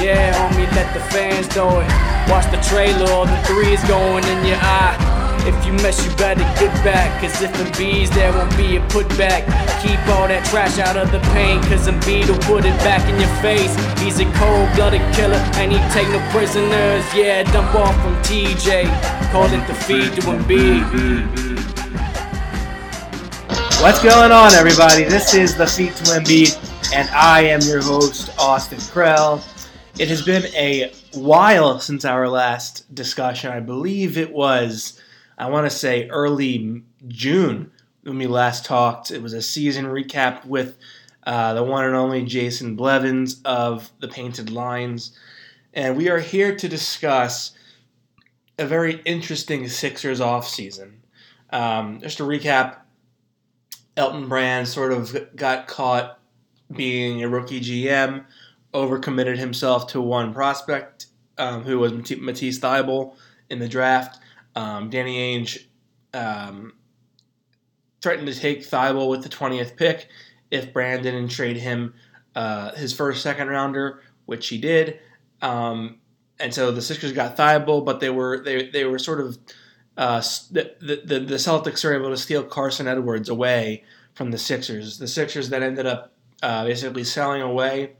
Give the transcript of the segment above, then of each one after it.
Yeah, homie, let the fans know it. Watch the trailer, the threes going in your eye. If you mess, you better get back. Cause if Embiid's there won't be a putback. Keep all that trash out of the paint. Cause Embiid will put it back in your face. He's a cold blooded killer and he take no prisoners. Yeah, dump off from TJ. Call it the feed to Embiid. What's going on, everybody? This is the Feed to Embiid, and I am your host, Austin Krell. It has been a while since our last discussion. I believe it was, I want to say, early June when we last talked. It was a season recap with uh, the one and only Jason Blevins of the Painted Lines. And we are here to discuss a very interesting Sixers offseason. Um, just to recap, Elton Brand sort of got caught being a rookie GM, overcommitted himself to one prospect um, who was Matisse Thybulle in the draft. Um, Danny Ainge um, threatened to take Thybulle with the 20th pick if Brand didn't trade him uh, his first second rounder, which he did. Um, and so the Sixers got Thybulle, but they were they, they were sort of uh, the, the, the Celtics were able to steal Carsen Edwards away from the Sixers. The Sixers then ended up uh, basically selling away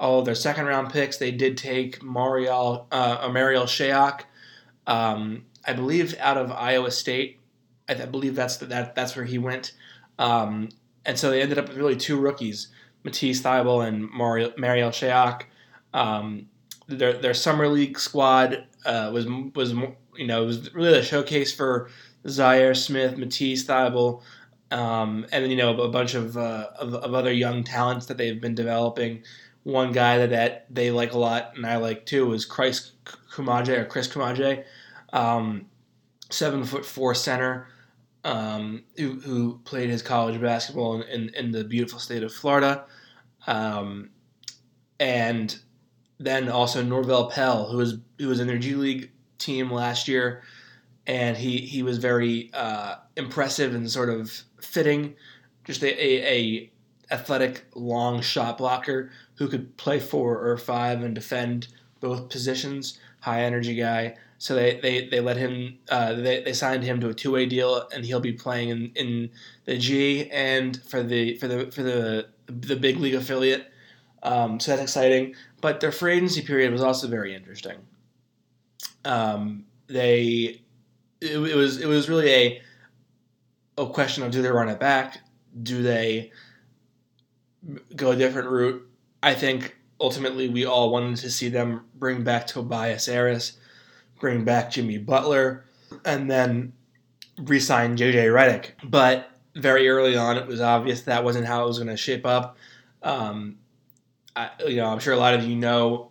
all of their second round picks. They did take Mariel uh, Marial Shayok, um, I believe, out of Iowa State. I, I believe that's the, that that's where he went. Um, and so they ended up with really two rookies, Matisse Thybulle and Marial, Shayok. Um, their their summer league squad uh, was was you know, was really a showcase for Zhaire Smith, Matisse Thybulle, um, and then you know a bunch of, uh, of, of other young talents that they've been developing. One guy that, that they like a lot and I like too is Chris Koumadje or Chris Koumadje, um, seven foot four center, um, who, who played his college basketball in, in, in the beautiful state of Florida, um, and then also Norvel Pelle, who was who was in their G League team last year, and he he was very uh, impressive and sort of fitting, just a, a, a, athletic long shot blocker who could play four or five and defend both positions. High energy guy. So they, they, they let him uh, they, they signed him to a two way deal and he'll be playing in, in the G and for the for the for the the big league affiliate. Um, so that's exciting. But their free agency period was also very interesting. Um, they it, it, was it was really a a question of do they run it back? Do they go a different route? I think ultimately we all wanted to see them bring back Tobias Harris, bring back Jimmy Butler, and then re-sign JJ Redick. But very early on, it was obvious that wasn't how it was going to shape up. Um, I, you know, I'm sure a lot of you know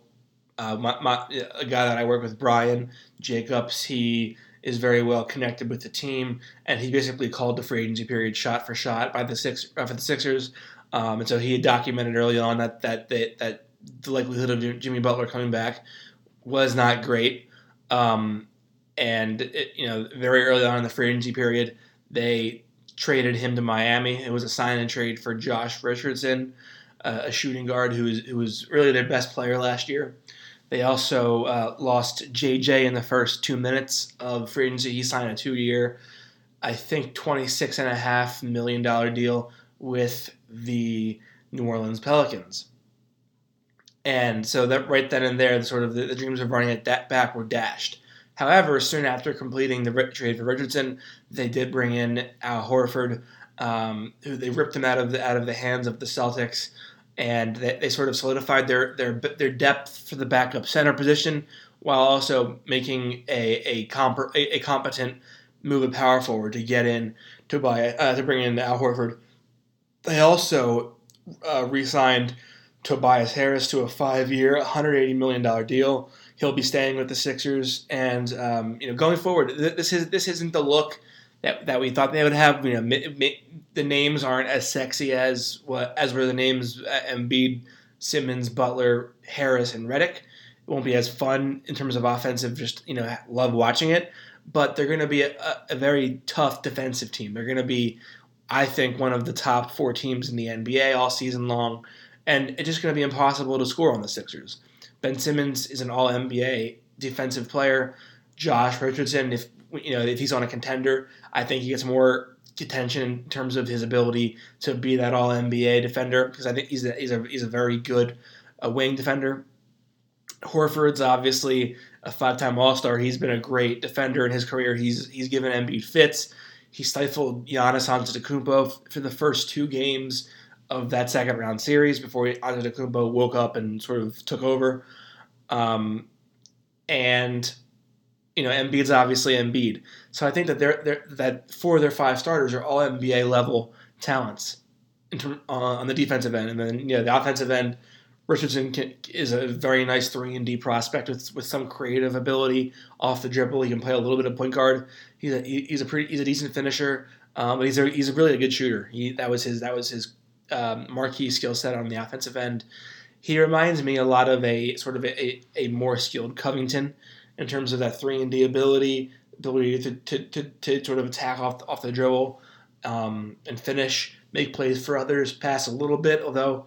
uh, my, my, a guy that I work with, Brian Jacobs, he is very well connected with the team, and he basically called the free agency period shot for shot by the six uh, for the Sixers, um, and so he had documented early on that that that, that the likelihood of Jimmy Butler coming back was not great, um, and it, you know very early on in the free agency period they traded him to Miami. It was a sign and trade for Josh Richardson, uh, a shooting guard who was who was really their best player last year. They also uh, lost JJ in the first two minutes of free agency. He signed a two-year, I think, $26.5 million deal with the New Orleans Pelicans. And so that right then and there, sort of the, the dreams of running it back were dashed. However, soon after completing the trade for Richardson, they did bring in Al Horford, um, who they ripped him out of the out of the hands of the Celtics, and they, they sort of solidified their their their depth for the backup center position while also making a a, comp- a, a competent move of power forward to get in to buy uh, to bring in Al Horford. They also uh, re-signed Tobias Harris to a five-year, 180 million dollar deal. He'll be staying with the Sixers, and um, you know, going forward, this is this isn't the look that, that we thought they would have. You know, the names aren't as sexy as what as were the names uh, Embiid, Simmons, Butler, Harris, and Redick. It won't be as fun in terms of offensive. Just you know, love watching it. But they're going to be a, a very tough defensive team. They're going to be, I think, one of the top four teams in the NBA all season long, and it's just going to be impossible to score on the Sixers. Ben Simmons is an All NBA defensive player. Josh Richardson, if you know if he's on a contender, I think he gets more attention in terms of his ability to be that All NBA defender because I think he's a, he's a he's a very good uh, wing defender. Horford's obviously a five-time All-Star. He's been a great defender in his career. He's he's given Embiid fits. He stifled Giannis Antetokounmpo for the first two games of that second round series before Antetokounmpo woke up and sort of took over. Um, and you know, Embiid's obviously Embiid. So I think that they're, they're that four of their five starters are all NBA level talents uh, on the defensive end, and then you know the offensive end. Richardson can, is a very nice three and D prospect with, with some creative ability off the dribble. He can play a little bit of point guard. He's a he's a pretty he's a decent finisher, um, but he's a he's a really a good shooter. He that was his that was his um, marquee skill set on the offensive end. He reminds me a lot of a sort of a, a, a more skilled Covington in terms of that three and D ability, ability to, to, to, to sort of attack off off the dribble um, and finish, make plays for others, pass a little bit. Although,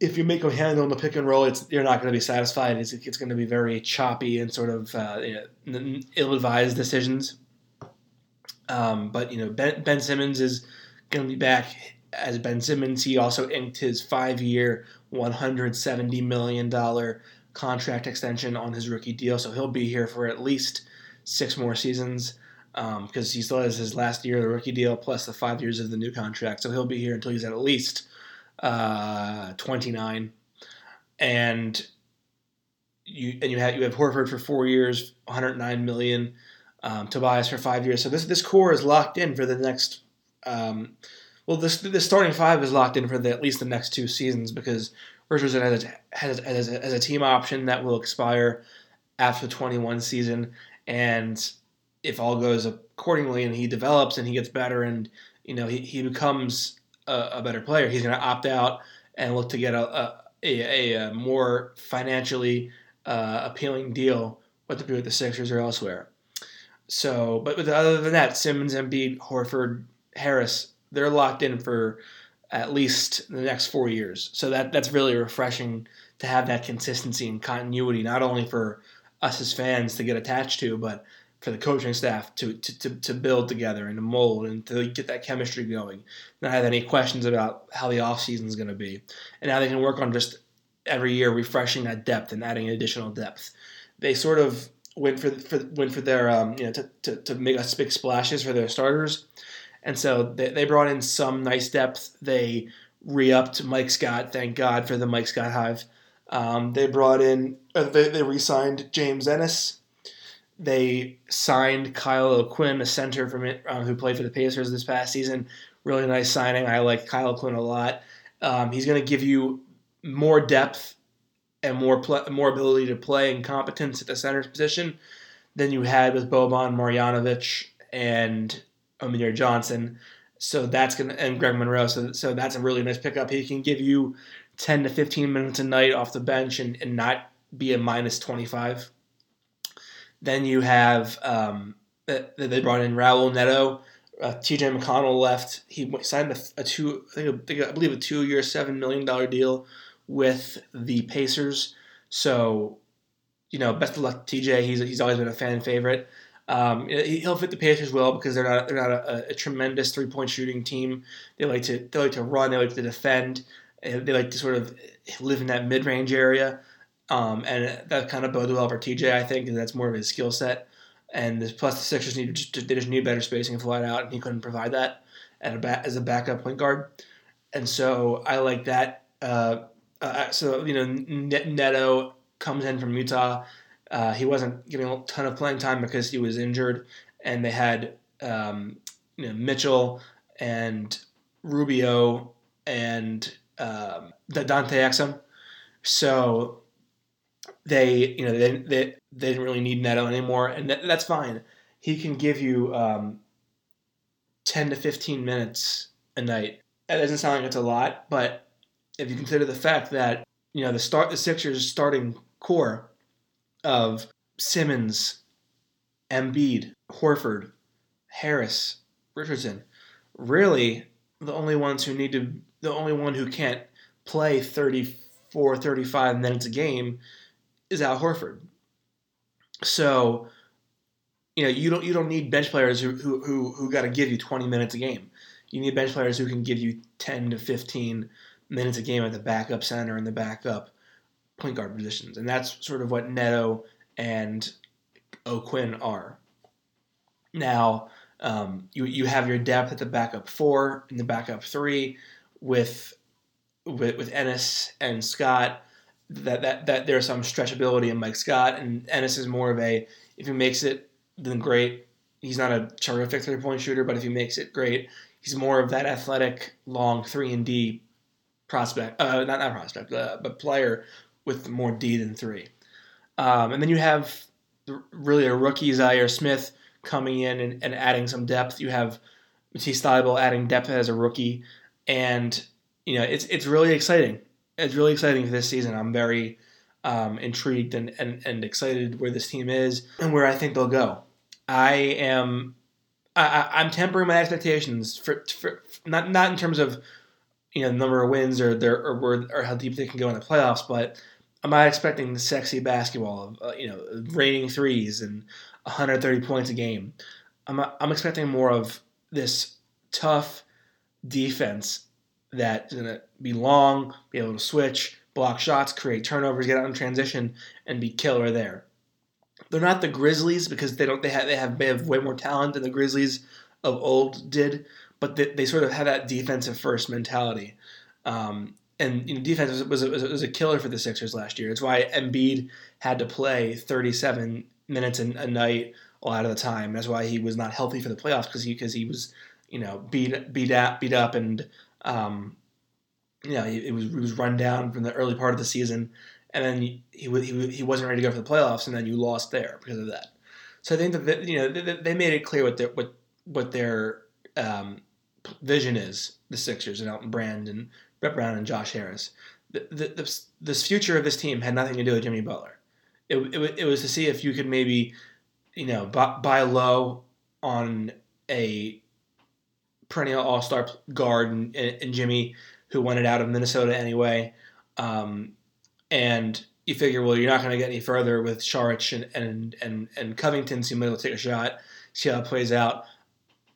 if you make a handle the pick and roll, it's you're not going to be satisfied. It's, it's going to be very choppy and sort of uh, you know, ill-advised decisions. Um, but you know, Ben, ben Simmons is going to be back as Ben Simmons. He also inked his five-year, 170 million dollar contract extension on his rookie deal, so he'll be here for at least six more seasons because um, he still has his last year of the rookie deal plus the five years of the new contract. So he'll be here until he's at least uh, 29. And you and you have you have Horford for four years, 109 million. Um, Tobias for five years. So this this core is locked in for the next. Um, well, this the starting five is locked in for the, at least the next two seasons because Richardson has a, has, has, a, has a team option that will expire after the 21 season, and if all goes accordingly and he develops and he gets better and you know he, he becomes a, a better player, he's going to opt out and look to get a, a, a, more financially uh, appealing deal, whether it be with the Sixers or elsewhere. So, but, but other than that, Simmons, Embiid, Horford, Harris, they're locked in for at least the next four years. So that that's really refreshing to have that consistency and continuity, not only for us as fans to get attached to, but for the coaching staff to, to, to, to build together and to mold and to get that chemistry going. Not have any questions about how the offseason is going to be. And how they can work on just every year refreshing that depth and adding additional depth. They sort of went for, for went for their um, you know to, to, to make us big splashes for their starters and so they, they brought in some nice depth. They re-upped Mike Scott. Thank God for the Mike Scott hive. Um, they brought in, they, they re-signed James Ennis. They signed Kyle O'Quinn, a center from it, um, who played for the Pacers this past season. Really nice signing. I like Kyle O'Quinn a lot. Um, he's going to give you more depth and more more ability to play and competence at the center position than you had with Boban Marjanovic and Amir Johnson. So that's gonna and Greg Monroe. So so that's a really nice pickup. He can give you ten to fifteen minutes a night off the bench and, and not be a minus twenty five. Then you have um, they brought in Raul Neto. Uh, T.J. McConnell left. He signed a, a two, I think, I believe, a two-year, seven million dollar deal with the Pacers. So, you know, best of luck, TJ. He's he's always been a fan favorite. Um, he'll fit the Pacers well because they're not they're not a, a tremendous three point shooting team. They like to they like to run. They like to defend. They like to sort of live in that mid range area, um, and that kind of bodes well for TJ. I think that's more of his skill set. And plus, the Sixers need they just need better spacing flat out, and he couldn't provide that. at a as a backup point guard, and so I like that. Uh, uh, so you know, Neto comes in from Utah. Uh, he wasn't getting a ton of playing time because he was injured, and they had um, you know Mitchell and Rubio and um, Dante Exum. So they you know they, they they didn't really need Neto anymore, and that, that's fine. He can give you um, ten to fifteen minutes a night. That doesn't sound like it's a lot, but if you consider the fact that you know the start the Sixers starting core of Simmons, Embiid, Horford, Harris, Richardson, really the only ones who need to the only one who can't play 34 35 minutes a game is Al Horford. So, you know, you don't you don't need bench players who who who, who got to give you 20 minutes a game. You need bench players who can give you 10 to 15 minutes a game at the backup center and the backup point guard positions. And that's sort of what Neto and O'Quinn are. Now, um, you, you have your depth at the backup four and the backup three with with, with Ennis and Scott. That, that that there's some stretchability in Mike Scott, and Ennis is more of a if he makes it, then great. He's not a terrific three point shooter, but if he makes it, great. He's more of that athletic, long three and D prospect, uh, not not prospect, uh, but player with more D than three. Um, and then you have really a rookie Zhaire Smith coming in and, and adding some depth. You have Matisse Thybulle adding depth as a rookie, and you know it's it's really exciting. It's really exciting for this season. I'm very um, intrigued and, and and excited where this team is and where I think they'll go. I am I, am tempering my expectations for, for not not in terms of you know the number of wins or their or, or how deep they can go in the playoffs, but I'm not expecting the sexy basketball of uh, you know raining threes and 130 points a game. I'm I'm expecting more of this tough defense that's gonna be long, be able to switch, block shots, create turnovers, get out in transition, and be killer there. They're not the Grizzlies because they don't they have they have, they have way more talent than the Grizzlies of old did, but they, they sort of have that defensive first mentality. Um, and you know, defense was, was, was, was, a killer for the Sixers last year. It's why Embiid had to play 37 minutes a, a night a lot of the time. That's why he was not healthy for the playoffs because he because he was you know beat beat up beat up and um, you know he, was he was run down from the early part of the season, and then he he, he wasn't ready to go for the playoffs, and then you lost there because of that. So I think that you know they, they made it clear what their what what their um, vision is the Sixers and Elton Brand and Brett Brown and Josh Harris. The, the, the, this future of this team had nothing to do with Jimmy Butler. It, it, it was to see if you could maybe, you know, buy, buy low on a perennial All Star guard and, and, Jimmy, who wanted out of Minnesota anyway. Um, and you figure, well, you're not going to get any further with Saric and, and, and, and Covington, so you might as well take a shot, see how it plays out.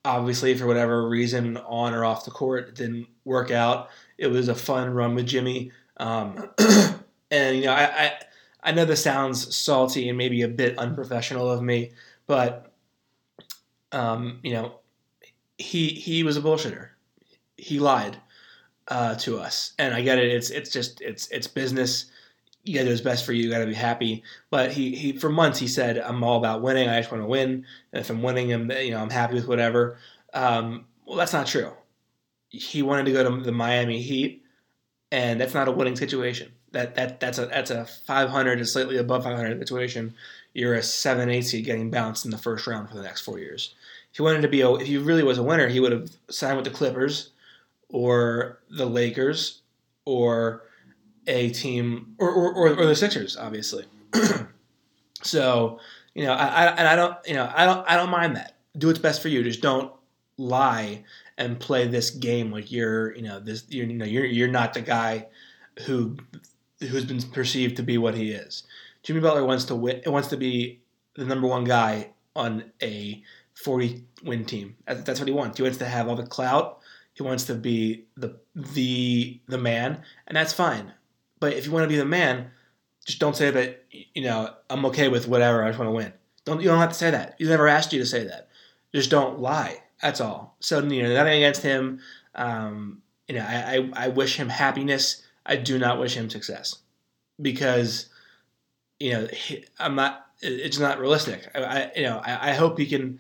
Obviously, for whatever reason, on or off the court, it didn't work out. It was a fun run with Jimmy. Um, and, you know, I, I, I know this sounds salty and maybe a bit unprofessional of me, but, um, you know, he he was a bullshitter. He lied uh, to us, and I get it. It's it's just it's it's business. You gotta do what's best for you. You gotta be happy. But he he for months he said, "I'm all about winning. I just want to win. And if I'm winning, I'm you know I'm happy with whatever." Um, well, that's not true. He wanted to go to the Miami Heat, and that's not a winning situation. That that that's a that's a 500 to slightly above 500 situation. You're a seven eight seed getting bounced in the first round for the next four years he wanted to be a, if he really was a winner, he would have signed with the Clippers or the Lakers or a team or or, or, or the Sixers, obviously. so you know, I, I and I don't you know I don't I don't mind that. Do what's best for you. Just don't lie and play this game like you're you know this you're, you know you're you're not the guy who who's been perceived to be what he is. Jimmy Butler wants to win, wants to be the number one guy on a 40 win team. That's what he wants. He wants to have all the clout. He wants to be the the the man, and that's fine. But if you want to be the man, just don't say that. You know, I'm okay with whatever. I just want to win. Don't you don't have to say that. He's never asked you to say that. Just don't lie. That's all. So you know, nothing against him. Um, you know, I, I, I wish him happiness. I do not wish him success because you know I'm not. It's not realistic. I, I you know I, I, hope he can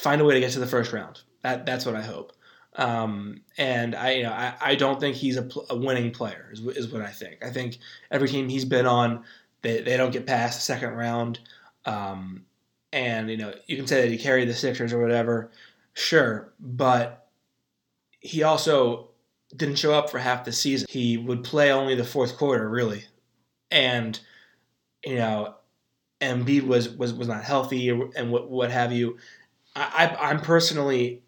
find a way to get to the first round. That that's what I hope. Um, and I you know I, I don't think he's a, a winning player is, is what I think. I think every team he's been on they, they don't get past the second round. Um, and you know you can say that he carried the Sixers or whatever, sure, but he also didn't show up for half the season. He would play only the fourth quarter, really, and you know, Embiid was was was not healthy and what what have you. I, I am personally,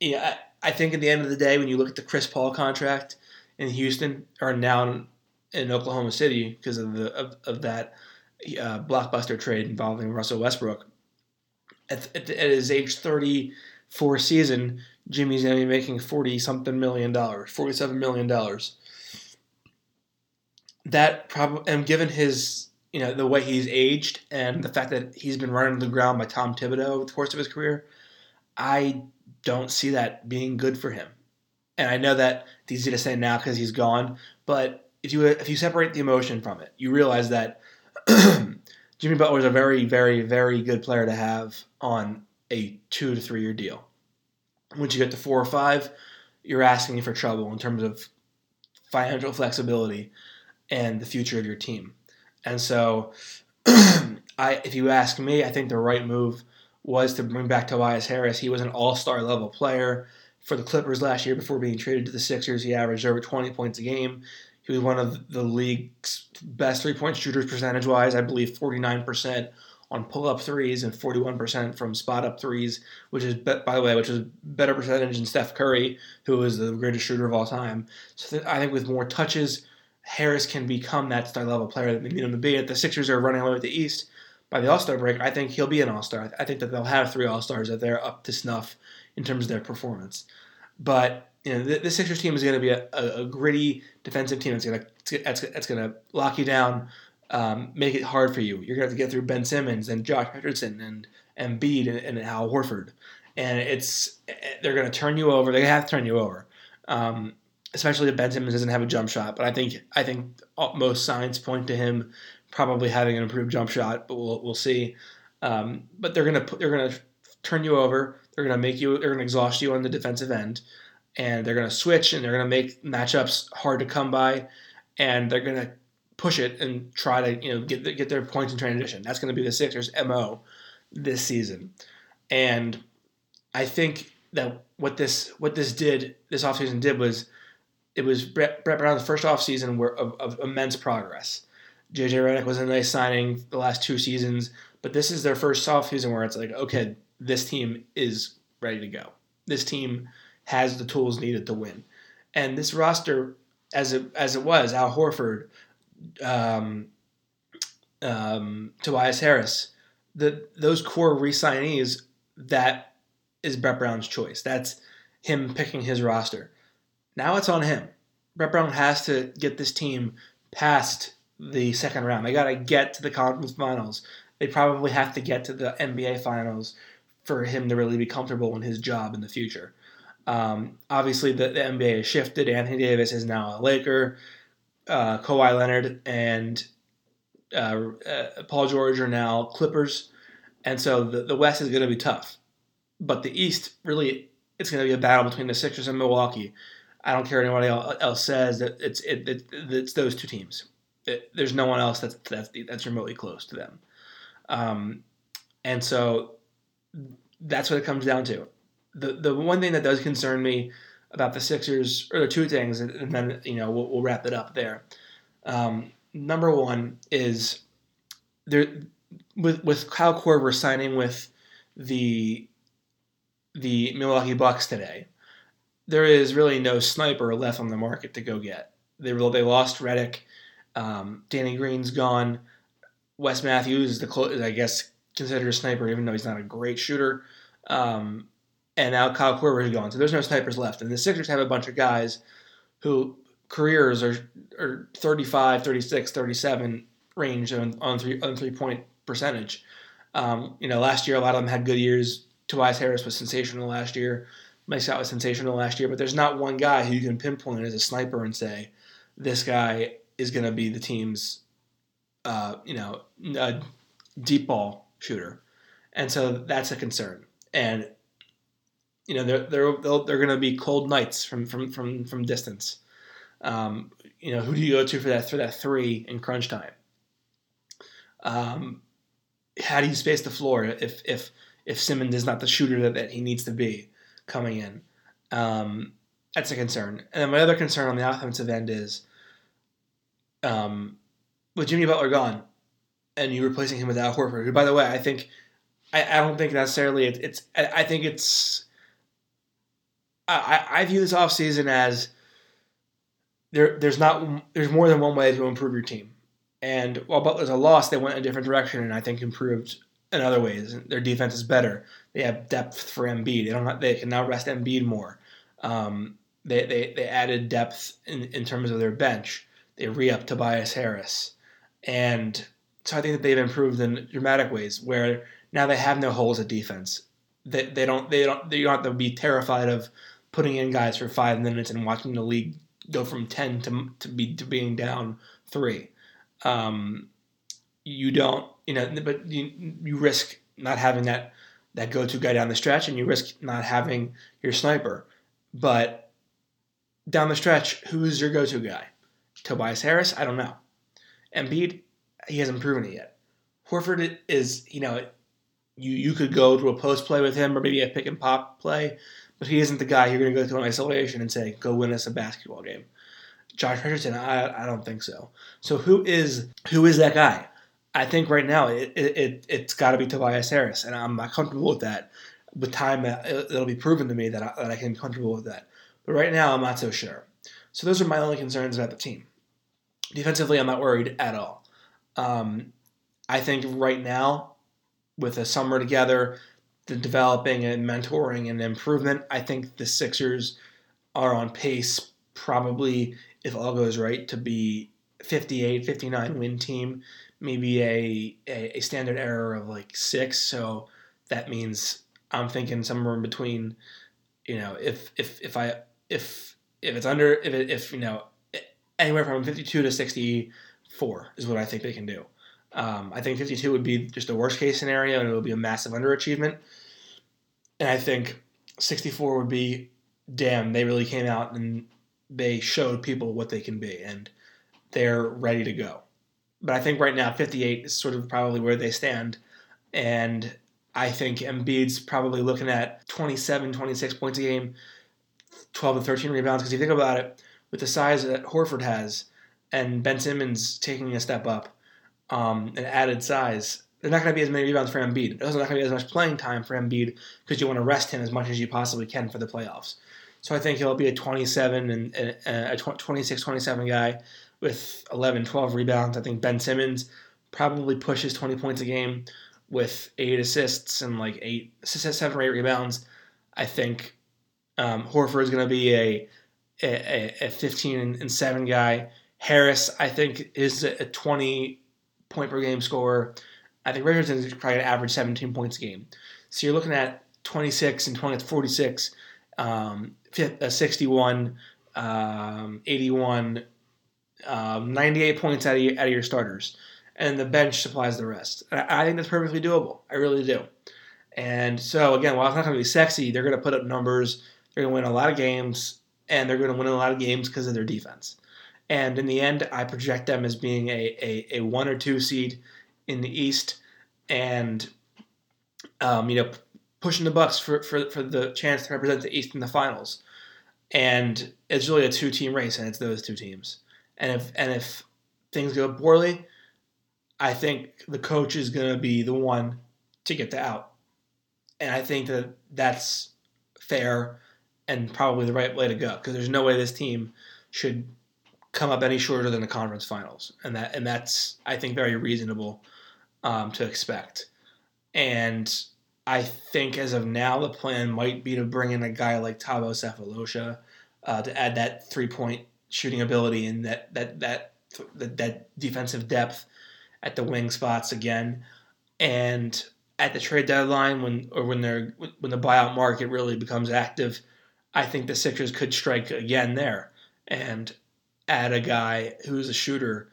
yeah, I, I think at the end of the day, when you look at the Chris Paul contract in Houston or now in Oklahoma City because of the of, of that uh, blockbuster trade involving Russell Westbrook. At, at, at, his age 34 season, Jimmy's going to be making 40 something million dollars, 47 million dollars. That probably, and given his, you know, the way he's aged and the fact that he's been running to the ground by Tom Thibodeau over the course of his career, I don't see that being good for him. And I know that it's easy to say now because he's gone, but if you if you separate the emotion from it, you realize that Jimmy Butler is a very, very, very good player to have on a two to three year deal. Once you get to four or five, you're asking for trouble in terms of financial flexibility and the future of your team. And so, I, if you ask me, I think the right move was to bring back Tobias Harris. He was an all star level player for the Clippers last year before being traded to the Sixers. He averaged over 20 points a game. He was one of the league's best three point shooters percentage wise. I believe 49% on pull up threes and 41% from spot up threes, which is, by the way, which is better percentage than Steph Curry, who is the greatest shooter of all time. So I think with more touches, Harris can become that star level player that they need him to be. If the Sixers are running away with the East by the All Star break, I think he'll be an All Star. I think that they'll have three All Stars that they're up to snuff in terms of their performance. But you know, the, the Sixers team is going to be a, a, a, gritty defensive team. It's going to lock you down, um, make it hard for you. You're going to have to get through Ben Simmons and Josh Richardson and Embiid and, and Al Horford, and it's they're going to turn you over. They have to turn you over, um, especially if Ben Simmons doesn't have a jump shot. But I think I think most signs point to him probably having an improved jump shot, but we'll we'll see. Um, but they're gonna they're gonna turn you over. They're gonna make you. They're gonna exhaust you on the defensive end and they're to switch and they're to make matchups hard to come by, and they're to push it and try to you know get get their points in transition. That's to be the Sixers' mo this season, and I think that what this what this did this offseason did was it was Brett, Brett Brown's first offseason of, of immense progress. JJ Redick was a nice signing the last two seasons, but this is their first offseason where it's like, okay, this team is ready to go. This team has the tools needed to win. And this roster, as it as it was, Al Horford, um, um, Tobias Harris, the those core re-signees, that is Brett Brown's choice. That's him picking his roster. Now it's on him. Brett Brown has to get this team past the second round. They got to get to the conference finals. They probably have to get to the NBA finals for him to really be comfortable in his job in the future. Um, obviously, the, the, NBA has shifted. Anthony Davis is now a Laker. Uh, Kawhi Leonard and uh, uh, Paul George are now Clippers. And so the, the West is going to be tough. But the East, really, it's going to be a battle between the Sixers and Milwaukee. I don't care anybody else says. That it's it, it, it's those two teams. It, there's no one else that's that's that's remotely close to them. Um, and so that's what it comes down to the the one thing that does concern me about the Sixers, or the two things, and then you know we'll, we'll wrap it up there. Um, number one is there with with Kyle Korver signing with the the Milwaukee Bucks today. There is really no sniper left on the market to go get. They they lost Redick, Um, Danny Green's gone. Wes Matthews is the close, I guess considered a sniper, even though he's not a great shooter. Um, and now Kyle Korver is gone. So there's no snipers left. And the Sixers have a bunch of guys who careers are, are 35, 36, 37 range on, on three on three point percentage. Um, you know, last year a lot of them had good years. Tobias Harris was sensational last year. Mike Scott was sensational last year, but there's not one guy who you can pinpoint as a sniper and say, this guy is going to be the team's, uh, you know, deep ball shooter. And so that's a concern. And, you know, they're, they're, they're going to be cold nights from, from, from, from distance. Um, you know, who do you go to for that, for that three in crunch time? Um, how do you space the floor if, if, if Simmons is not the shooter that, that he needs to be coming in? Um, that's a concern. And my other concern on the offensive end is um, with Jimmy Butler gone and you replacing him with Al Horford, who, by the way, I think I, I don't think necessarily it, it's I, I, think it's I, I view this offseason as there there's not there's more than one way to improve your team. And while Butler's a loss, they went a different direction and I think improved in other ways. Their defense is better. They have depth for Embiid. They don't have, they can now rest Embiid more. Um, they, they, they added depth in, in terms of their bench. They re-upped Tobias Harris. And so I think that they've improved in dramatic ways where now they have no holes at defense. They, they don't they don't they don't have to be terrified of putting in guys for five minutes and watching the league go from ten to to be to being down three. Um, you don't you know but you, you risk not having that that go to guy down the stretch and you risk not having your sniper. But down the stretch, who's your go to guy? Tobias Harris? I don't know. Embiid, he hasn't proven it yet. Horford is, you know, you you could go to a post play with him or maybe a pick and pop play, but he isn't the guy you're going to go to in isolation and say, go win us a basketball game. Josh Richardson, I, I don't think so. So who is who is that guy? I think right now it, it, it has got to be Tobias Harris, and I'm not comfortable with that. With time, it'll be proven to me that I, that I can be comfortable with that. But right now, I'm not so sure. So those are my only concerns about the team. Defensively, I'm not worried at all. Um, I think right now, with the summer together, the developing and mentoring and improvement, I think the Sixers are on pace, probably, if all goes right, to be 58, 59 win team, maybe a, a, a standard error of like six. So that means I'm thinking somewhere in between, you know, if if if I if if it's under if it, if you know anywhere from 52 to 64 is what I think they can do. Um, I think 52 would be just a worst case scenario, and it would be a massive underachievement. And I think 64 would be, damn, they really came out and they showed people what they can be, and they're ready to go. But I think right now 58 is sort of probably where they stand, and I think Embiid's probably looking at 27, 26 points a game, 12 to 13 rebounds. Because if you think about it, with the size that Horford has, and Ben Simmons taking a step up, um, an added size. There's not going to be as many rebounds for Embiid. There's not going to be as much playing time for Embiid because you want to rest him as much as you possibly can for the playoffs. So I think he'll be a 27 and a 26, 27 guy with 11, 12 rebounds. I think Ben Simmons probably pushes 20 points a game with eight assists and like eight, seven or eight rebounds. I think um, Horford is going to be a, a, a 15 and 7 guy. Harris, I think, is a 20 point per game scorer. I think Richardson is probably going to average 17 points a game. So you're looking at 26 and 20 46, um, uh, 61, um, 81, um, 98 points out of, your, out of your starters. And the bench supplies the rest. I, I think that's perfectly doable. I really do. And so, again, while it's not going to be sexy, they're going to put up numbers. They're going to win a lot of games, and they're going to win a lot of games because of their defense. And in the end, I project them as being a, a, a one or two seed in the East, and um, you know, pushing the Bucks for, for, for the chance to represent the East in the finals. And it's really a two team race, and it's those two teams. And if and if things go poorly, I think the coach is going to be the one to get the out. And I think that that's fair and probably the right way to go because there's no way this team should come up any shorter than the conference finals, and that and that's I think very reasonable um, to expect. And I think as of now, the plan might be to bring in a guy like Thabo Sefolosha uh, to add that three point shooting ability and that that that that, that defensive depth at the wing spots again. And at the trade deadline when or when they're when the buyout market really becomes active, I think the Sixers could strike again there and add a guy who's a shooter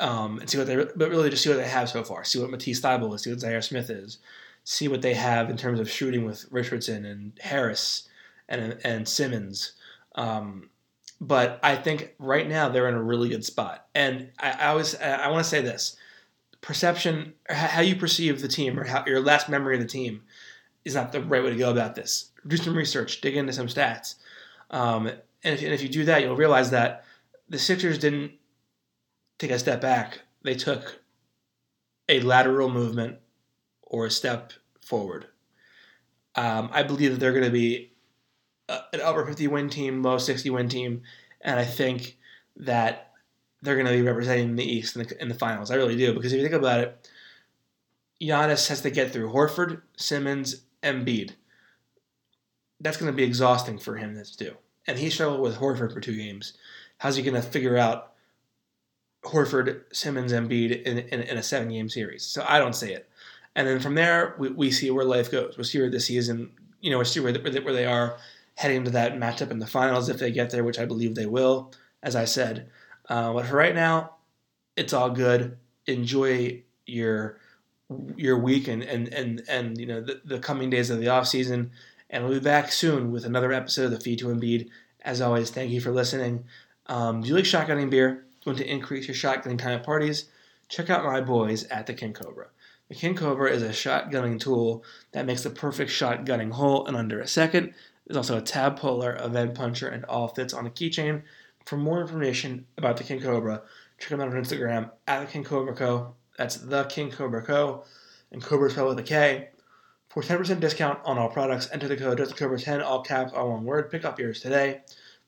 um, and see what they but really just see what they have so far. See what Matisse Thybulle is. See what Zhaire Smith is. See what they have in terms of shooting with Richardson and Harris and and Simmons. Um, but I think right now they're in a really good spot. And I, I always I want to say this: perception, how you perceive the team, or how your last memory of the team, is not the right way to go about this. Do some research, dig into some stats, um, and, if, and if you do that, you'll realize that the Sixers didn't take a step back; they took a lateral movement or a step forward. Um, I believe that they're going to be an upper 50 win team, low 60 win team, and I think that they're going to be representing the East in the, in the finals. I really do because if you think about it, Giannis has to get through Horford, Simmons, Embiid. That's going to be exhausting for him to do. And he struggled with Horford for two games. How's he going to figure out Horford, Simmons, Embiid in, in, in a seven game series? So I don't see it. And then from there, we, we see where life goes. we see where the season, you know, we see where, the, where they are heading to that matchup in the finals if they get there, which I believe they will, as I said. Uh, but for right now, it's all good. Enjoy your your week and and and, and you know the, the coming days of the off season. And we'll be back soon with another episode of the Feed to Embiid. As always, thank you for listening. Um, do you like shotgunning beer? Want to increase your shotgunning time at parties? Check out my boys at the King Cobra. The King Cobra is a shotgunning tool that makes the perfect shotgunning hole in under a second there's also a tab puller, a vent puncher, and all fits on a keychain. For more information about the King Cobra, check them out on Instagram at the King Cobra Co. That's the King Cobra Co. And Cobra spelled with a K. For 10% discount on all products, enter the code Delta Cobra 10, all caps, all one word. Pick up yours today.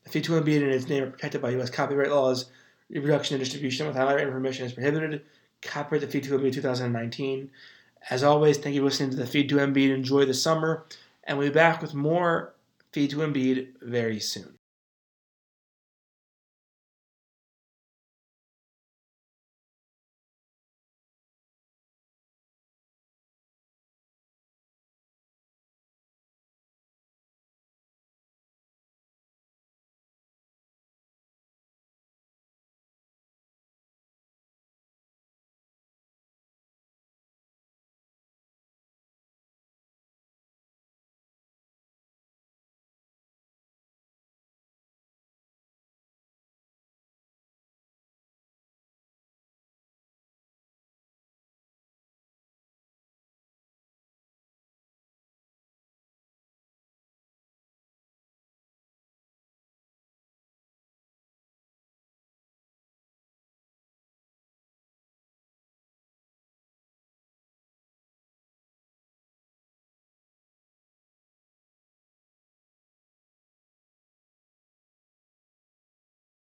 The Feed to Embiid and its name are protected by U.S. copyright laws. Reproduction and distribution without our information is prohibited. Copyright the Feed to Embiid 2019. As always, thank you for listening to the Feed to Embiid. Enjoy the summer, and we'll be back with more Feed to Embiid very soon.